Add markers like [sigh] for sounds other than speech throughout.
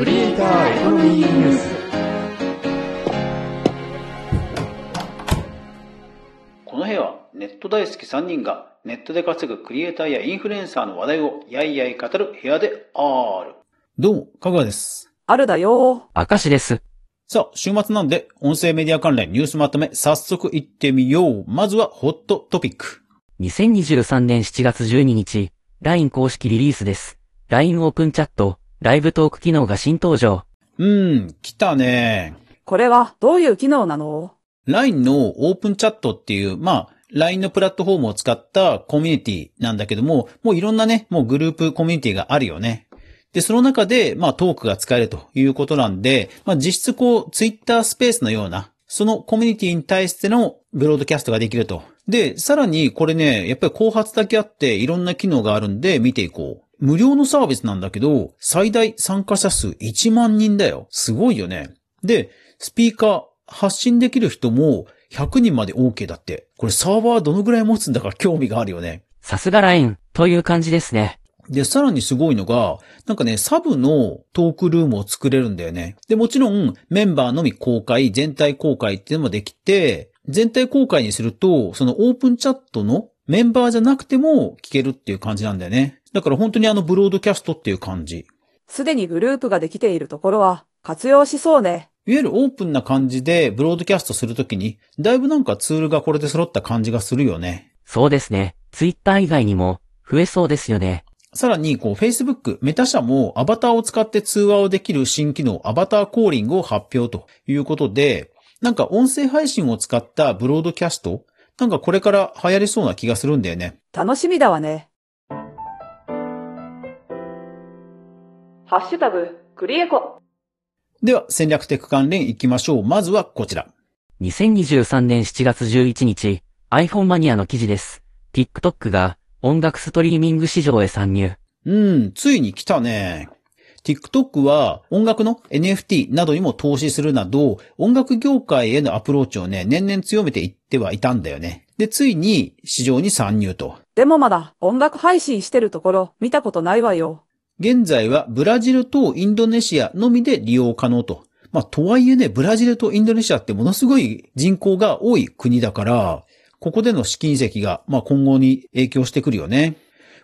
クリエイターエコノミーニュースこの部屋はネット大好き3人がネットで稼ぐクリエイターやインフルエンサーの話題をやいやい語る部屋である。どうも、かぐわです。あるだよ明石です。さあ、週末なんで、音声メディア関連ニュースまとめ、早速行ってみよう。まずは、ホットトピック。2023年7月12日、LINE 公式リリースです。LINE オープンチャット、ライブトーク機能が新登場。うーん、来たね。これはどういう機能なの？LINE のオープンチャットっていう、まあ、LINE のプラットフォームを使ったコミュニティなんだけども、もういろんなね、もうグループコミュニティがあるよね。で、その中で、まあトークが使えるということなんで、まあ実質こう、Twitter スペースのような、そのコミュニティに対してのブロードキャストができると。で、さらにこれね、やっぱり後発だけあっていろんな機能があるんで見ていこう。無料のサービスなんだけど、最大参加者数1万人だよ。すごいよね。で、スピーカー、発信できる人も100人まで OK だって。これサーバーどのぐらい持つんだか興味があるよね。さすが LINE という感じですね。で、さらにすごいのが、なんかね、サブのトークルームを作れるんだよね。で、もちろん、メンバーのみ公開、全体公開っていうのもできて、全体公開にすると、そのオープンチャットのメンバーじゃなくても聞けるっていう感じなんだよね。だから本当にあのブロードキャストっていう感じ。すでにグループができているところは活用しそうね。いわゆるオープンな感じでブロードキャストするときに、だいぶなんかツールがこれで揃った感じがするよね。そうですね。Twitter 以外にも増えそうですよね。さらに、こう、Facebook、メタ社もアバターを使って通話をできる新機能、アバターコーリングを発表ということで、なんか音声配信を使ったブロードキャスト、なんかこれから流行りそうな気がするんだよね。楽しみだわね。ハッシュタグ、クリエコ。では、戦略テック関連行きましょう。まずはこちら。2023年7月11日、iPhone マニアの記事です。TikTok が音楽ストリーミング市場へ参入。うん、ついに来たね。TikTok は音楽の NFT などにも投資するなど、音楽業界へのアプローチをね、年々強めていってはいたんだよね。で、ついに市場に参入と。でもまだ音楽配信してるところ見たことないわよ。現在はブラジルとインドネシアのみで利用可能と。まあ、とはいえね、ブラジルとインドネシアってものすごい人口が多い国だから、ここでの試金石が、まあ、今後に影響してくるよね。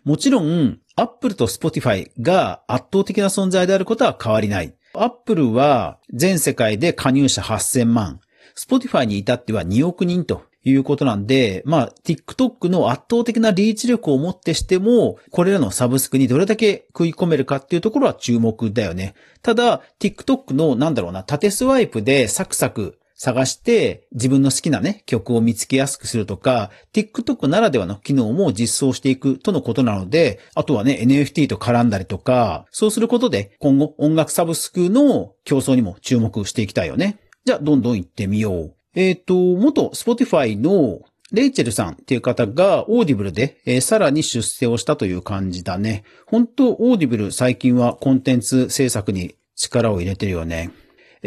もちろん、アップルと Spotify が圧倒的な存在であることは変わりない。アップルは全世界で加入者8000万。 Spotify に至っては2億人ということなんで、まあ、TikTok の圧倒的なリーチ力をもってしても、これらのサブスクにどれだけ食い込めるかっていうところは注目だよね。ただ、TikTok のなんだろうな、縦スワイプでサクサク探して自分の好きなね、曲を見つけやすくするとか、TikTok ならではの機能も実装していくとのことなので、あとはね、NFT と絡んだりとか、そうすることで今後音楽サブスクの競争にも注目していきたいよね。じゃあ、どんどん行ってみよう。えっ、と、元 Spotify のレイチェルさんっていう方が Audible で、えーさらに出世をしたという感じだね。本当 Audible 最近はコンテンツ制作に力を入れてるよね。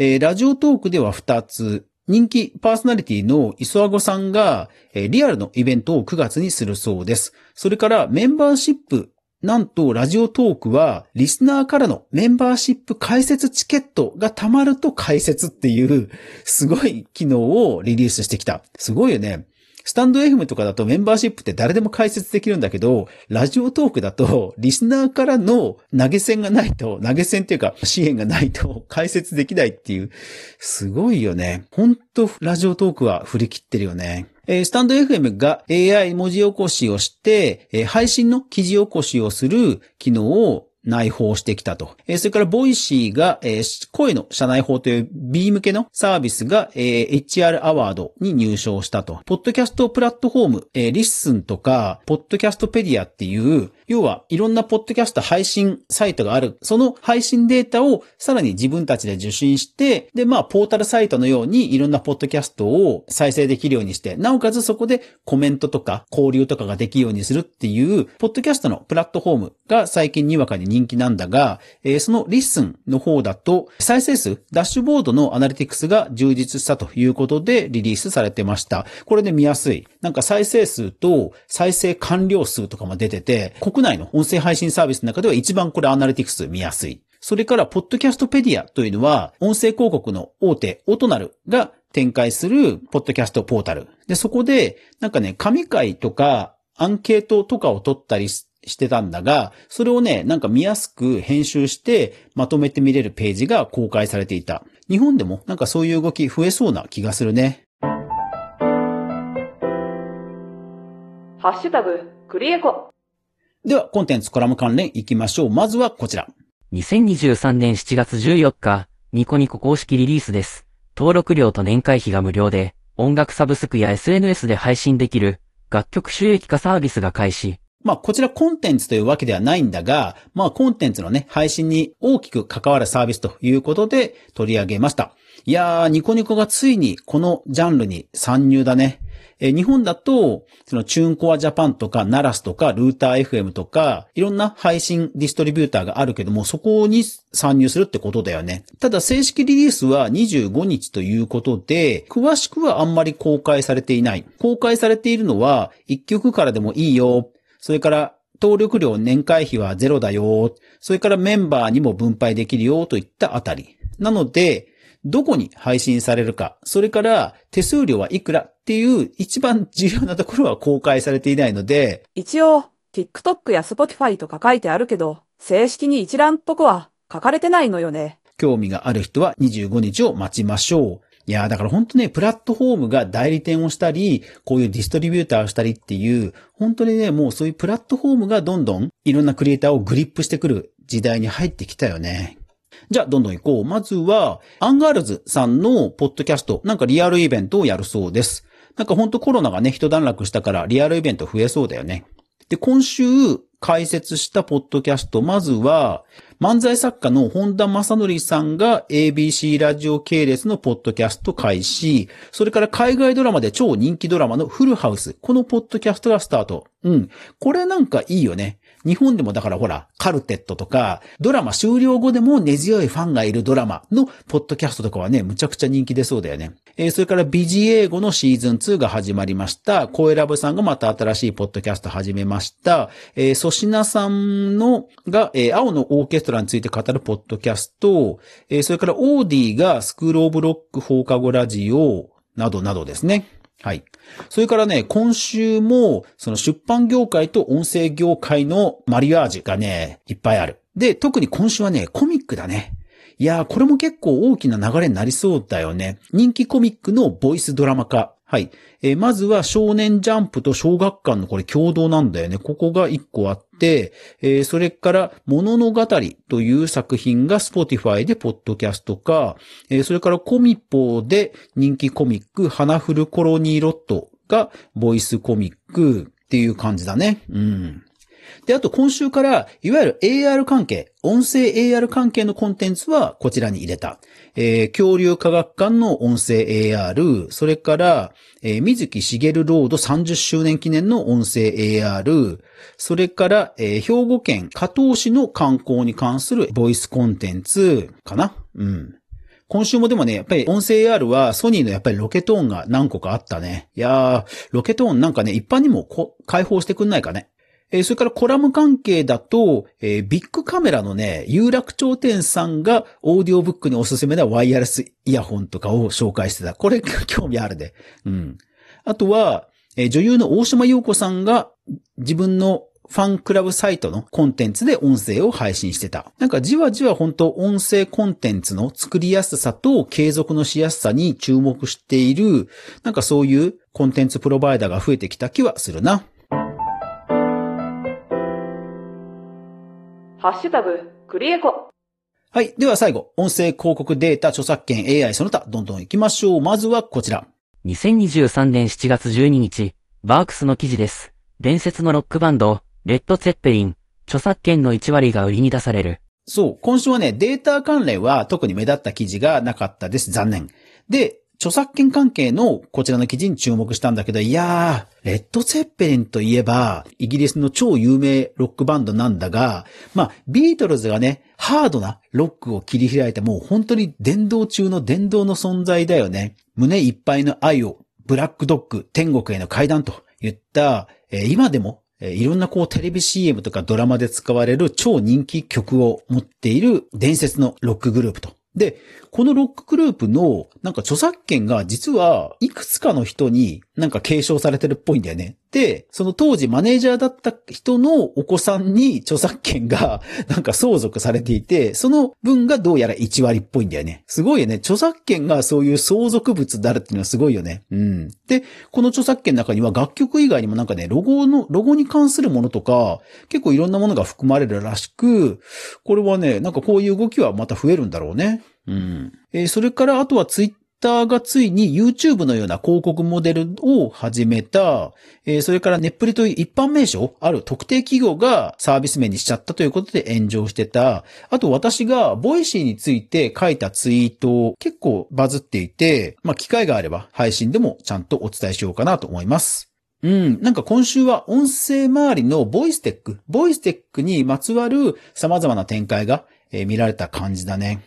えーラジオトークでは2つ。人気パーソナリティの磯アゴさんが、えーリアルのイベントを9月にするそうです。それからメンバーシップ。なんと、ラジオトークは、リスナーからのメンバーシップ解説チケットが貯まると解説っていう、すごい機能をリリースしてきた。すごいよね。スタンド FM とかだとメンバーシップって誰でも解説できるんだけど、ラジオトークだと、リスナーからの投げ銭がないと、投げ銭っていうか支援がないと解説できないっていう、すごいよね。ほんと、 Radiotalk は振り切ってるよね。えスタンド FM が AI 文字起こしをして、え配信の記事起こしをする機能を内包してきたと。えーそれから、 Voicy が、えー声の社内報という B 向けのサービスが、えー HR アワードに入賞したと。ポッドキャストプラットフォーム、えー LISTEN とか、ポッドキャストペディアっていう、要はいろんなポッドキャスト配信サイトがある。その配信データをさらに自分たちで受信して、で、まあ、ポータルサイトのようにいろんなポッドキャストを再生できるようにして、なおかつそこでコメントとか交流とかができるようにするっていう、ポッドキャストのプラットフォームが最近にわかに人気なんだが、えーその LISTEN の方だと、再生数、ダッシュボードのアナリティクスが充実したということでリリースされてました。これで見やすい。なんか再生数と再生完了数とかも出てて、国内の音声配信サービスの中では一番これアナリティクス見やすい。それから、ポッドキャストペディアというのは、音声広告の大手、オトナルが展開する、ポッドキャストポータル。で、そこで、なんかね、神回とか、アンケートとかを取ったりしてしてたんだが、それをね、なんか見やすく編集してまとめて見れるページが公開されていた。日本でもなんかそういう動き増えそうな気がするね。ハッシュタグ、クリエコ。では、コンテンツコラム関連行きましょう。まずはこちら。2023年7月14日、ニコニコ公式リリースです。登録料と年会費が無料で、音楽サブスクや SNS で配信できる楽曲収益化サービスが開始。まあ、こちらコンテンツというわけではないんだが、まあ、コンテンツのね、配信に大きく関わるサービスということで取り上げました。いやー、ニコニコがついにこのジャンルに参入だね。え日本だと、そのチューンコアジャパンとかナラスとかルーター FM とか、いろんな配信ディストリビューターがあるけども、そこに参入するってことだよね。ただ正式リリースは25日ということで、詳しくはあんまり公開されていない。公開されているのは、1曲からでもいいよ。それから、登録料年会費はゼロだよ。それからメンバーにも分配できるよといったあたり。なので、どこに配信されるか、それから手数料はいくらっていう一番重要なところは公開されていないので、一応、TikTok や Spotify とか書いてあるけど、正式に一覧とこは書かれてないのよね。興味がある人は25日を待ちましょう。いやだから本当ね、プラットフォームが代理店をしたり、こういうディストリビューターをしたりっていう、本当にね、もうそういうプラットフォームがどんどんいろんなクリエイターをグリップしてくる時代に入ってきたよね。じゃあ、どんどん行こう。まずは、アンガールズさんのポッドキャスト、なんかリアルイベントをやるそうです。なんかほんとコロナがね、一段落したからリアルイベント増えそうだよね。で、今週解説したポッドキャスト、まずは、漫才作家の本多正識さんが ABC ラジオ系列のポッドキャスト開始、それから海外ドラマで超人気ドラマのフルハウス、このポッドキャストがスタート。うん。これなんかいいよね。日本でもだからほら、カルテットとか、ドラマ終了後でも根強いファンがいるドラマのポッドキャストとかはね、むちゃくちゃ人気出そうだよね。えーそれからビジ英語のシーズン2が始まりました。声ラブさんがまた新しいポッドキャスト始めました。えー、粗品さんの、が、えー青のオーケストラについて語るポッドキャスト、えーそれからオーディがスクールオブロック放課後ラジオ、などなどですね。はい。それからね、今週も、その出版業界と音声業界のマリアージュがね、いっぱいある。で、特に今週はね、コミックだね。いやー、これも結構大きな流れになりそうだよね。人気コミックのボイスドラマ化。はい。えーまずは少年ジャンプと小学館のこれ共同なんだよね。ここが一個あって、えーそれから、物の語りという作品が Spotify でポッドキャストか、えーそれからコミポで人気コミック、花フルコロニーロットがボイスコミックっていう感じだね。うん。で、あと今週から、いわゆる AR 関係、音声 AR 関係のコンテンツはこちらに入れた。えー恐竜科学館の音声 AR、それから、えー水木しげるロード30周年記念の音声 AR、それから、えー兵庫県加東市の観光に関するボイスコンテンツかなうん。今週もでもね、やっぱり音声 AR はソニーのやっぱりロケトーンが何個かあったね。いやー、ロケトーンなんかね、一般にもこ開放してくんないかね。えーそれからコラム関係だと、えービッグカメラのね、有楽町店さんがオーディオブックにおすすめなワイヤレスイヤホンとかを紹介してた。これが興味あるね。うん。あとは、えー女優の大島優子さんが自分のファンクラブサイトのコンテンツで音声を配信してた。なんかじわじわ本当音声コンテンツの作りやすさと継続のしやすさに注目している、なんかそういうコンテンツプロバイダーが増えてきた気はするな。ハッシュタグ、クリエコ。はい。では最後、音声広告データ著作権 AI その他、どんどん行きましょう。まずはこちら。2023年7月12日、バークスの記事です。伝説のロックバンド、レッド・ツェッペリン、著作権の1割が売りに出される。そう。今週はね、データ関連は特に目立った記事がなかったです。残念。で、著作権関係のこちらの記事に注目したんだけど、いやー、レッド・ツェッペリンといえば、イギリスの超有名ロックバンドなんだが、まあ、ビートルズがね、ハードなロックを切り開いてもう本当に伝道中の伝道の存在だよね。胸いっぱいの愛を、ブラックドッグ、天国への階段といった、え今でもいろんなこうテレビ CM とかドラマで使われる超人気曲を持っている伝説のロックグループと。で、このロックグループのなんか著作権が実はいくつかの人になんか継承されてるっぽいんだよね。で、その当時マネージャーだった人のお子さんに著作権が [laughs] なんか相続されていて、その分がどうやら1割っぽいんだよね。すごいよね。著作権がそういう相続物であるっていうのはすごいよね。うん。で、この著作権の中には楽曲以外にもなんかね、ロゴの、ロゴに関するものとか、結構いろんなものが含まれるらしく、これはね、なんかこういう動きはまた増えるんだろうね。うん。えーそれからあとはツイッターがついに YouTube のような広告モデルを始めた、えーそれからネップリという一般名称ある特定企業がサービス名にしちゃったということで炎上してた。あと私が Voicy について書いたツイート結構バズっていて、まあ機会があれば配信でもちゃんとお伝えしようかなと思います。うん。なんか今週は音声周りのボイステック、ボイステックにまつわる様々な展開が、え見られた感じだね。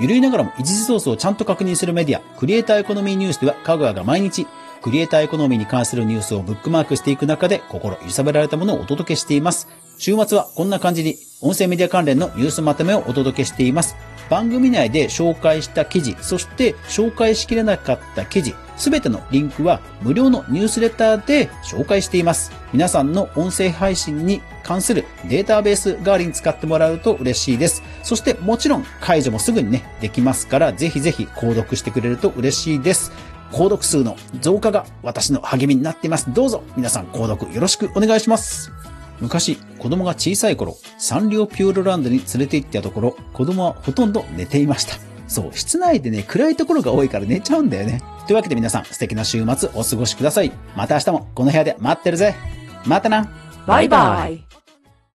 ゆるいながらも一時ソースをちゃんと確認するメディア、クリエイターエコノミーニュースでは、かぐわが毎日、クリエイターエコノミーに関するニュースをブックマークしていく中で、心揺さぶられたものをお届けしています。週末はこんな感じに、音声メディア関連のニュースまとめをお届けしています。番組内で紹介した記事、そして紹介しきれなかった記事、すべてのリンクは無料のニュースレターで紹介しています。皆さんの音声配信に関するデータベース代わりに使ってもらうと嬉しいです。そしてもちろん解除もすぐにね、できますから、ぜひぜひ購読してくれると嬉しいです。購読数の増加が私の励みになっています。どうぞ皆さん購読よろしくお願いします。昔、子供が小さい頃、サンリオピューロランドに連れて行ったところ、子供はほとんど寝ていました。そう、室内でね、暗いところが多いから寝ちゃうんだよね。というわけで皆さん、素敵な週末お過ごしください。また明日もこの部屋で待ってるぜ。またな。バイバイ。